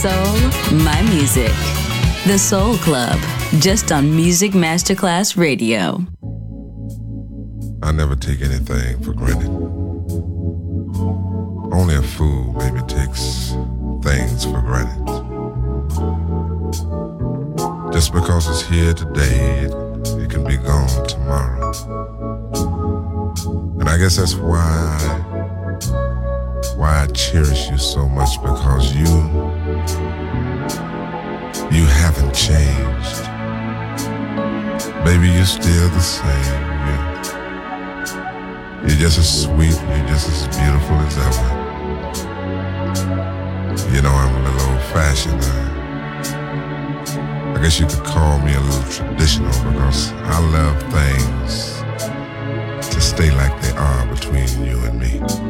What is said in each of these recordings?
Soul, my music. The Soul Club, just on Music Masterclass Radio. I never take anything for granted. Only a fool maybe takes things for granted. Just because it's here today, it, it can be gone tomorrow. And I guess that's why why I cherish you so much because you you haven't changed. Baby, you're still the same. You're, you're just as sweet, you're just as beautiful as ever. You know I'm a little old fashioned. I, uh, I guess you could call me a little traditional because I love things to stay like they are between you and me.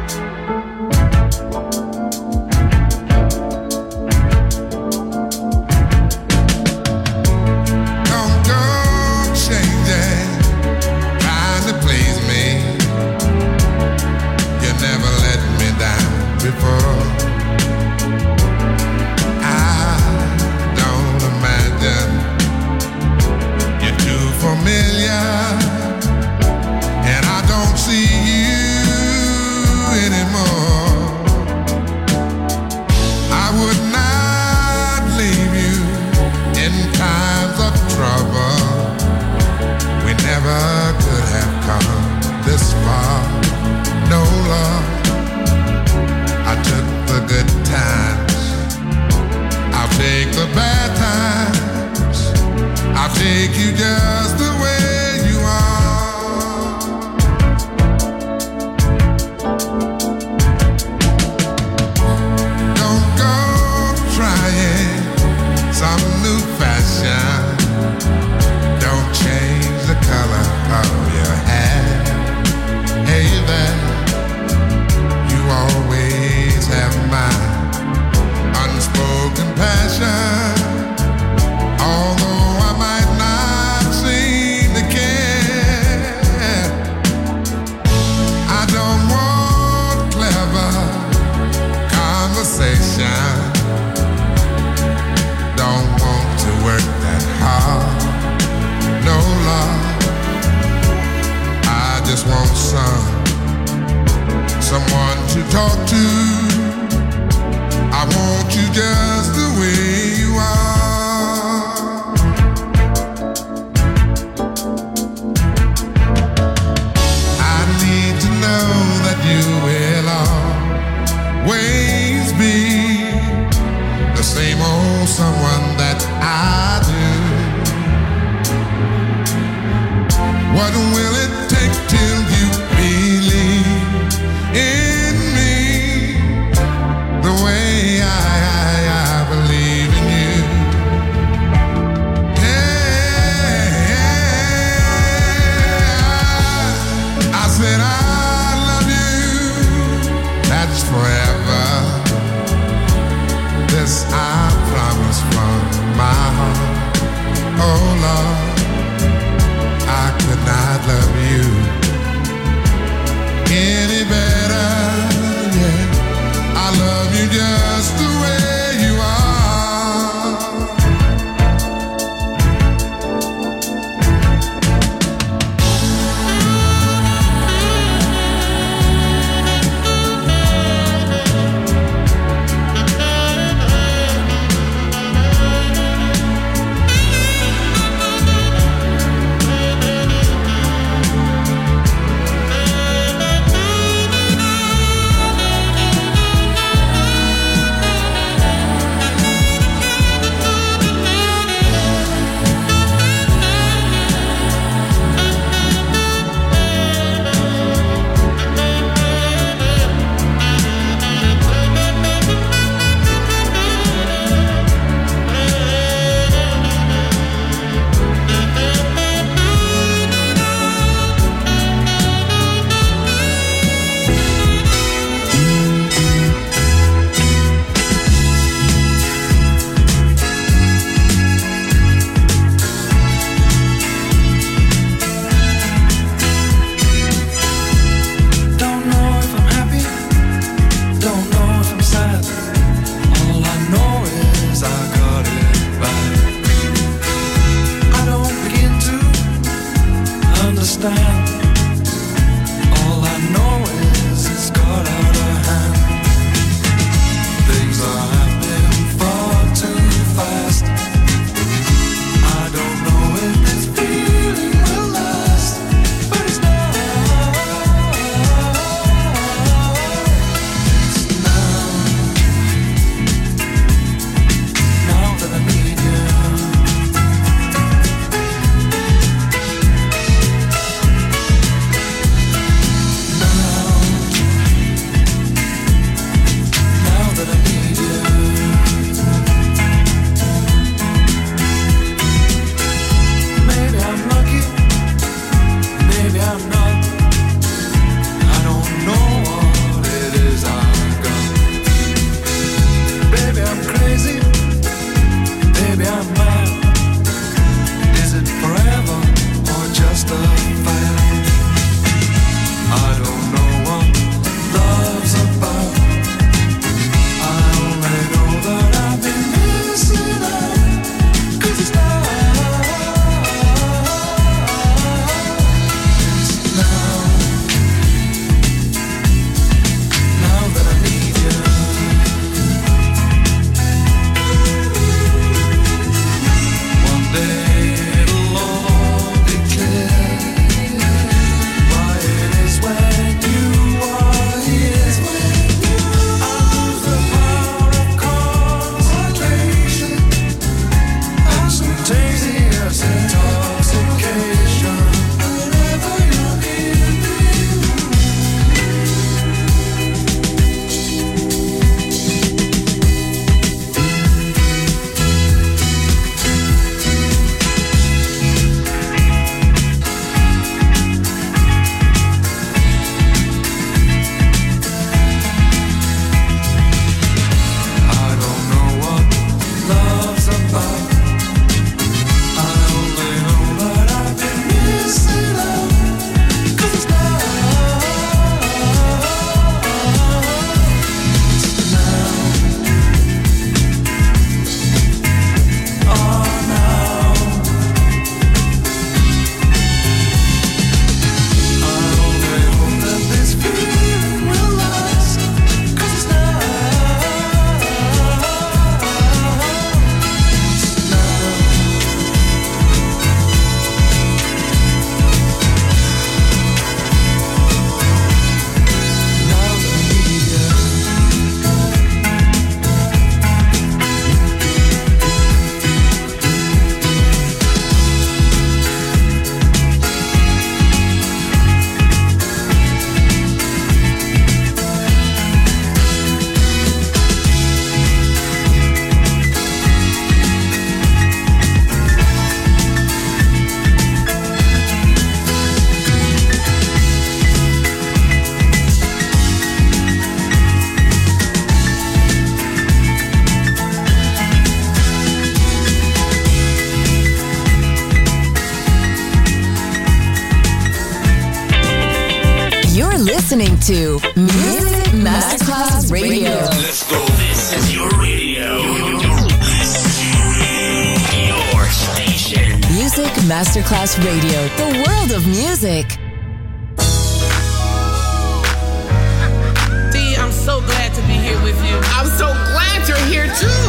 be here with you. I'm so glad you're here too.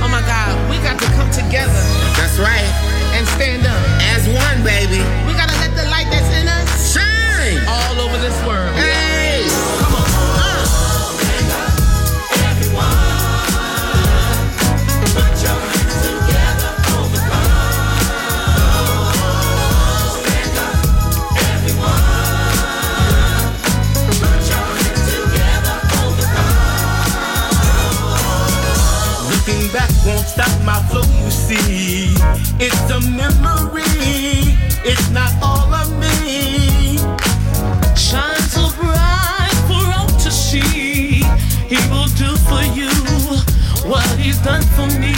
Oh my God, we got to come together. That's right. And stand up as one, baby. We gotta let the light that's in us shine all over this world. won't stop my flow, you see. It's a memory, it's not all of me. Shine so bright for all to see. He will do for you what he's done for me.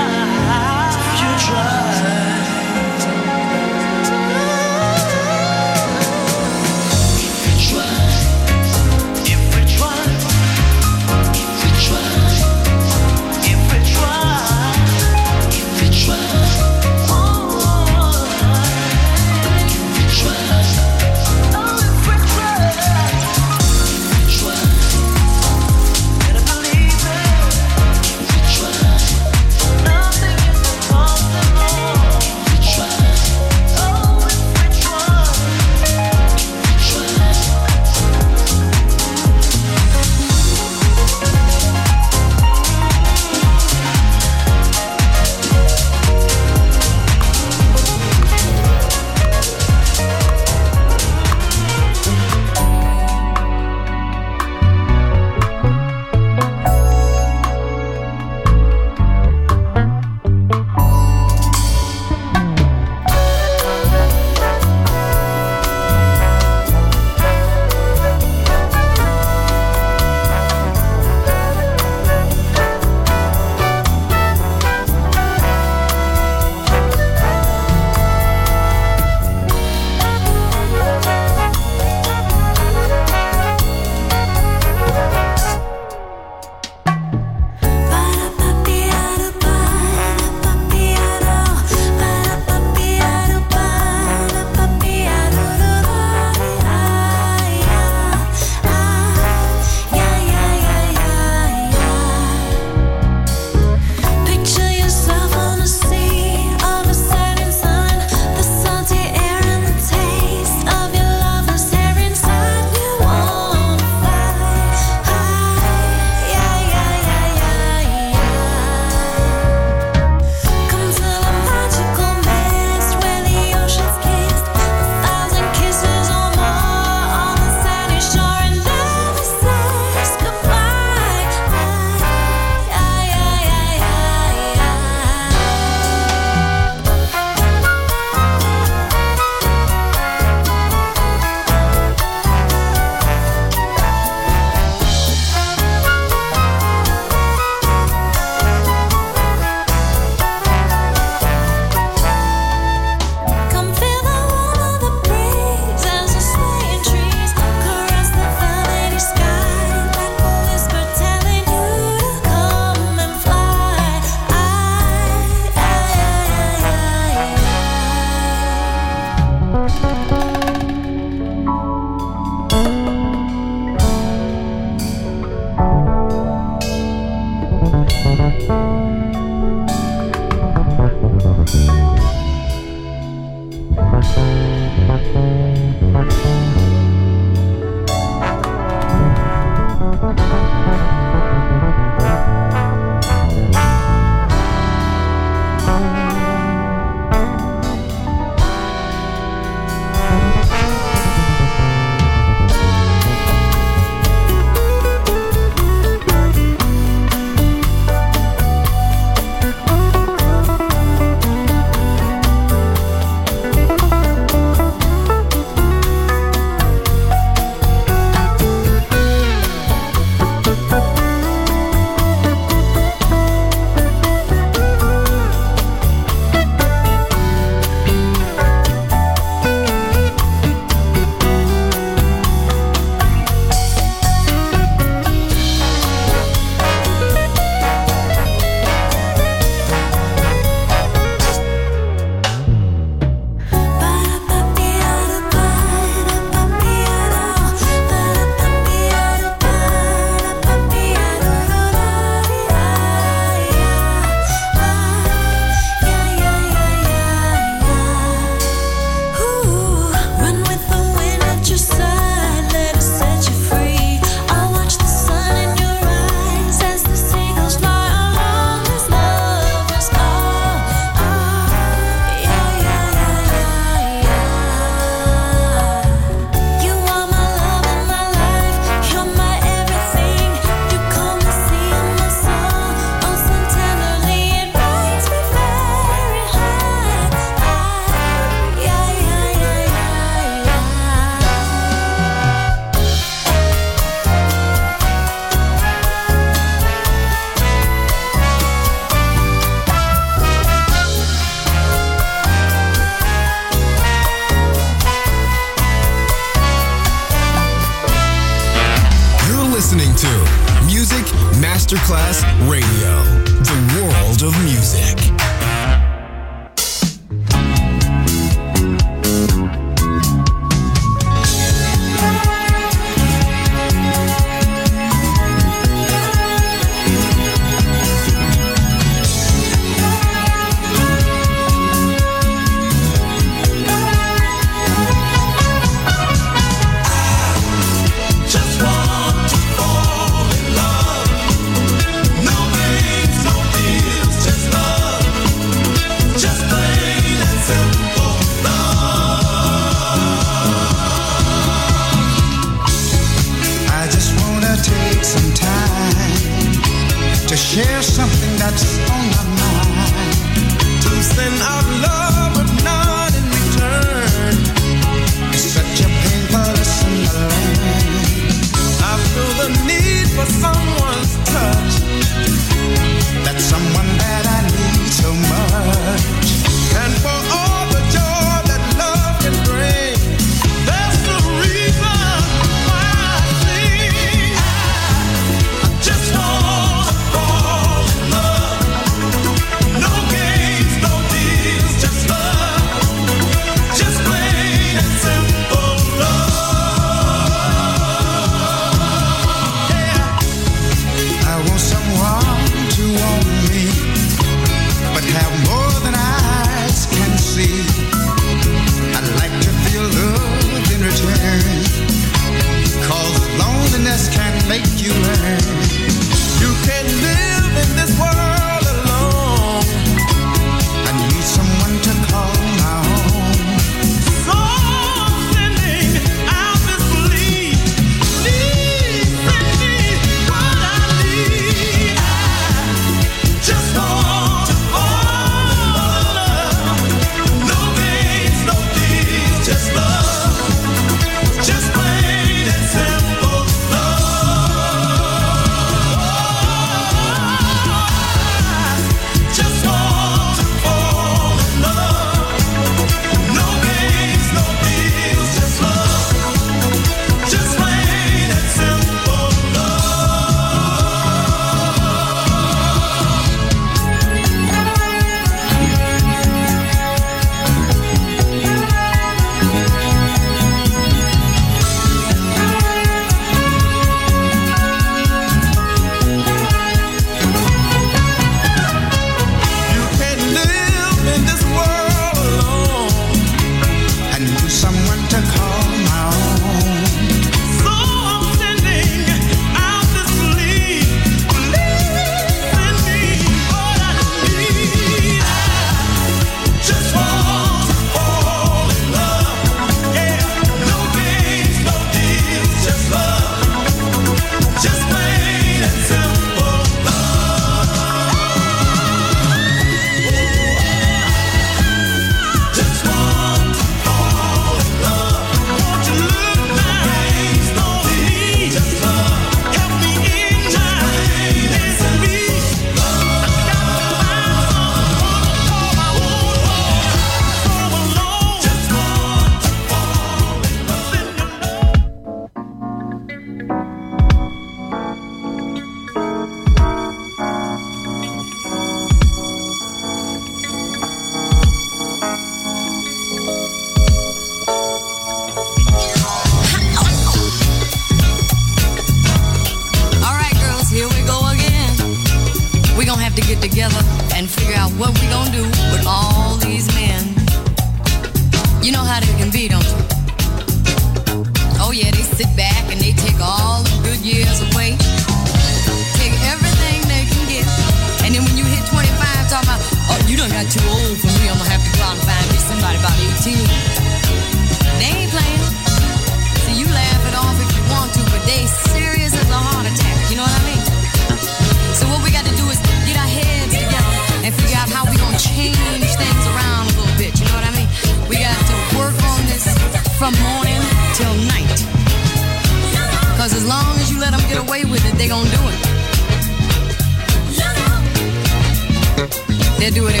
Do it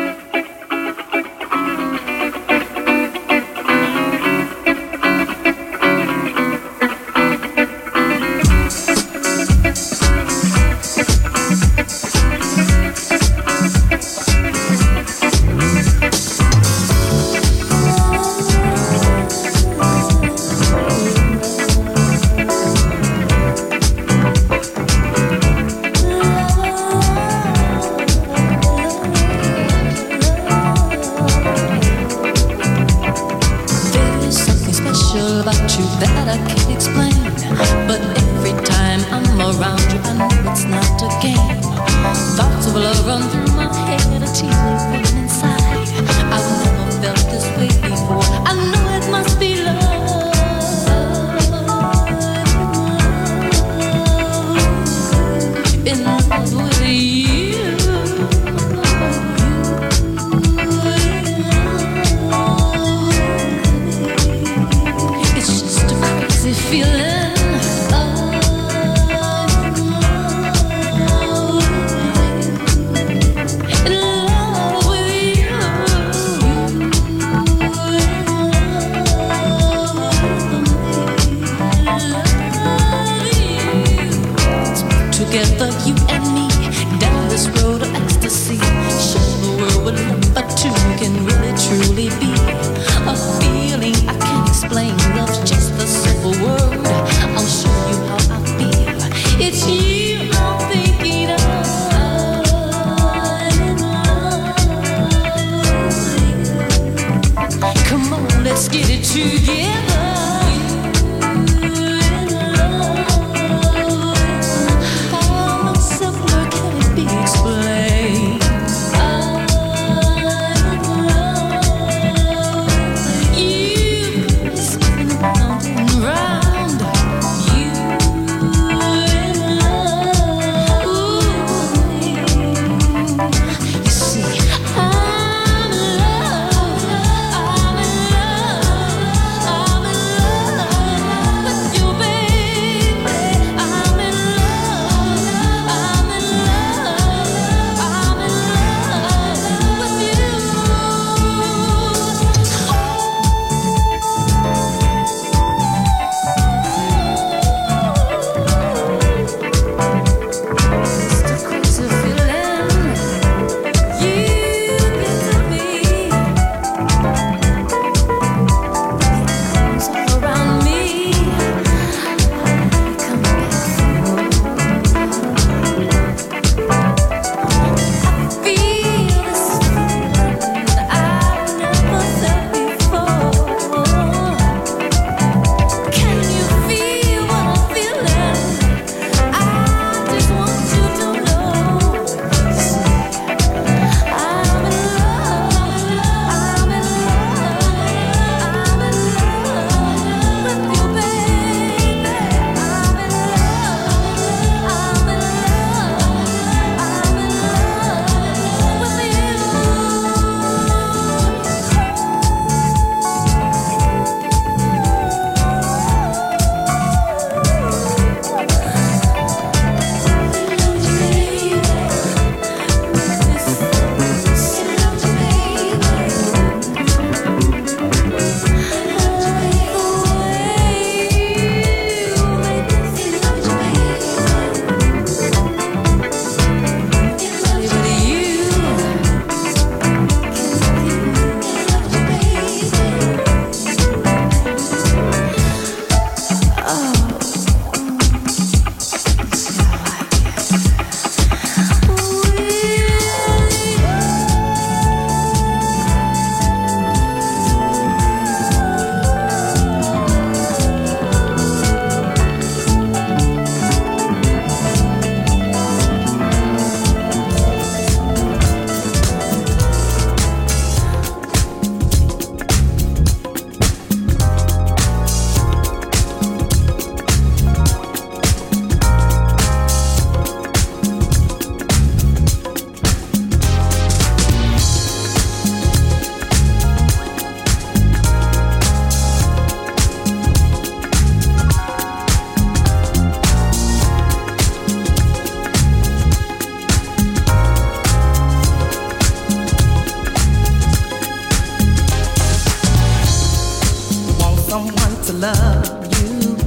to love you.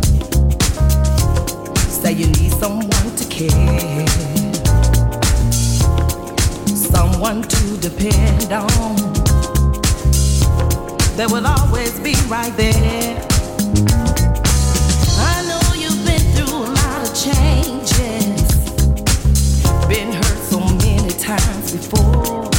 Say you need someone to care, someone to depend on. That will always be right there. I know you've been through a lot of changes, been hurt so many times before.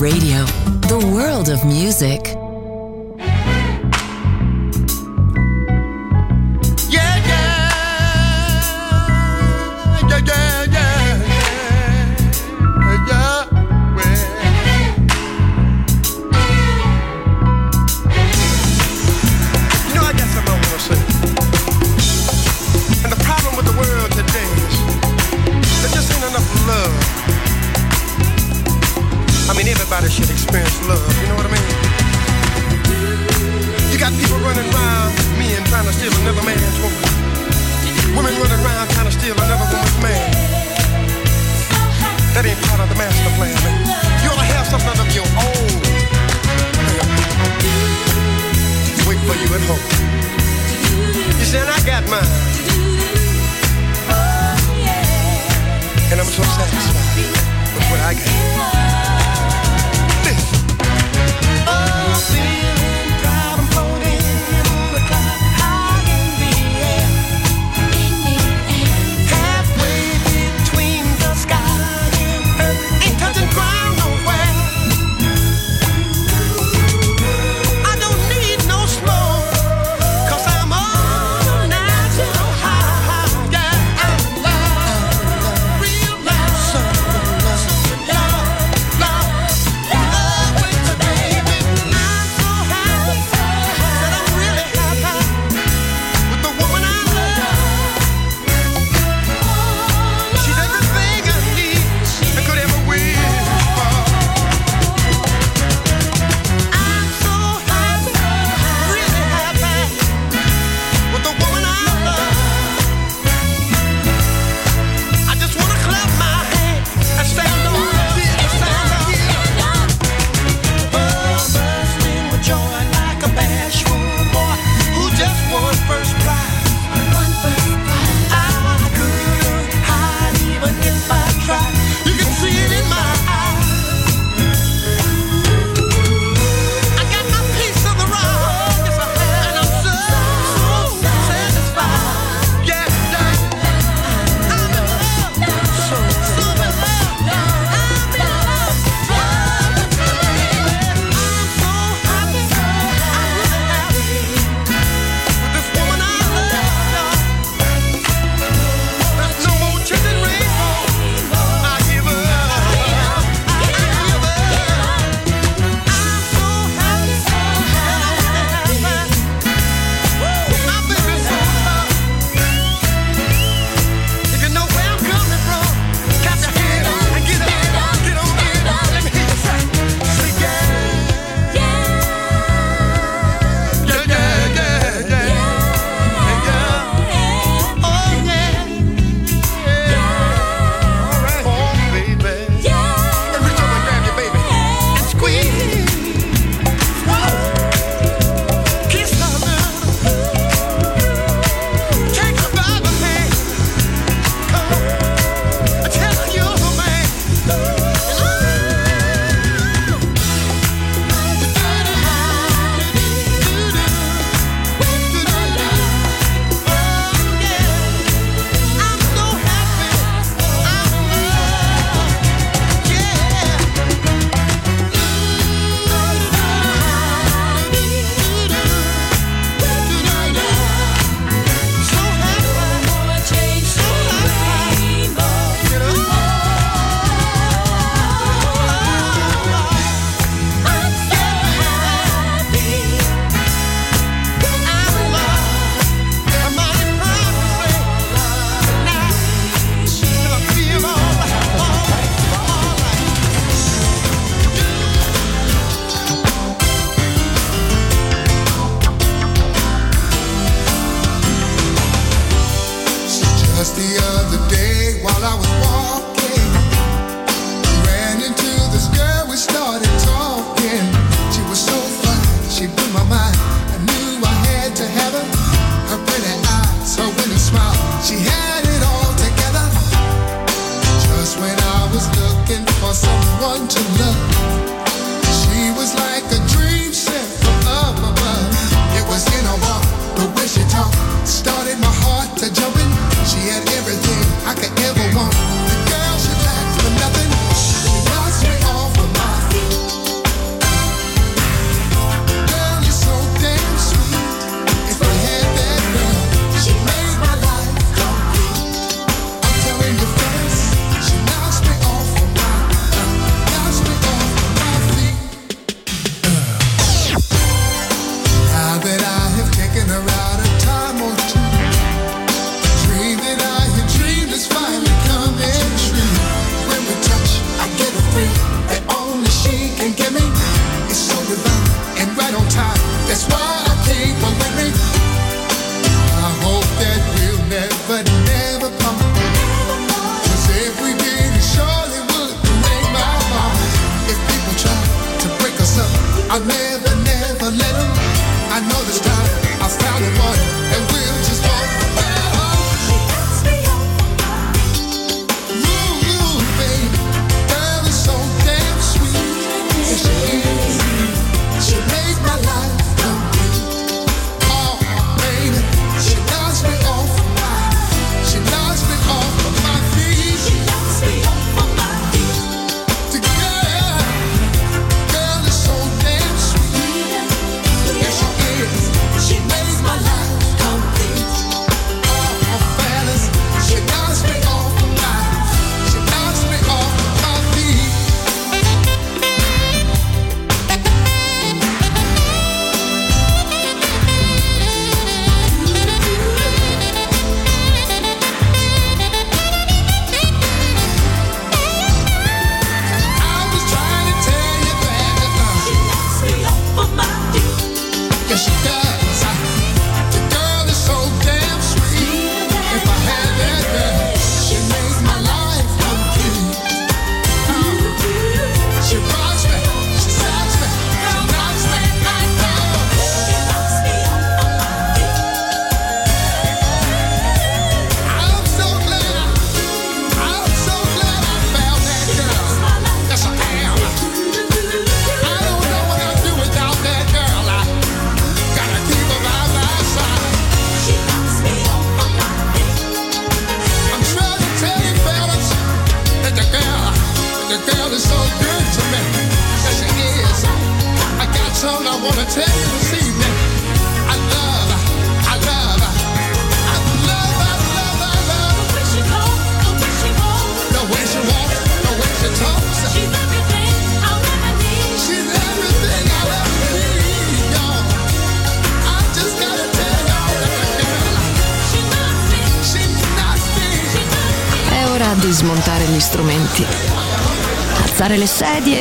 Radio.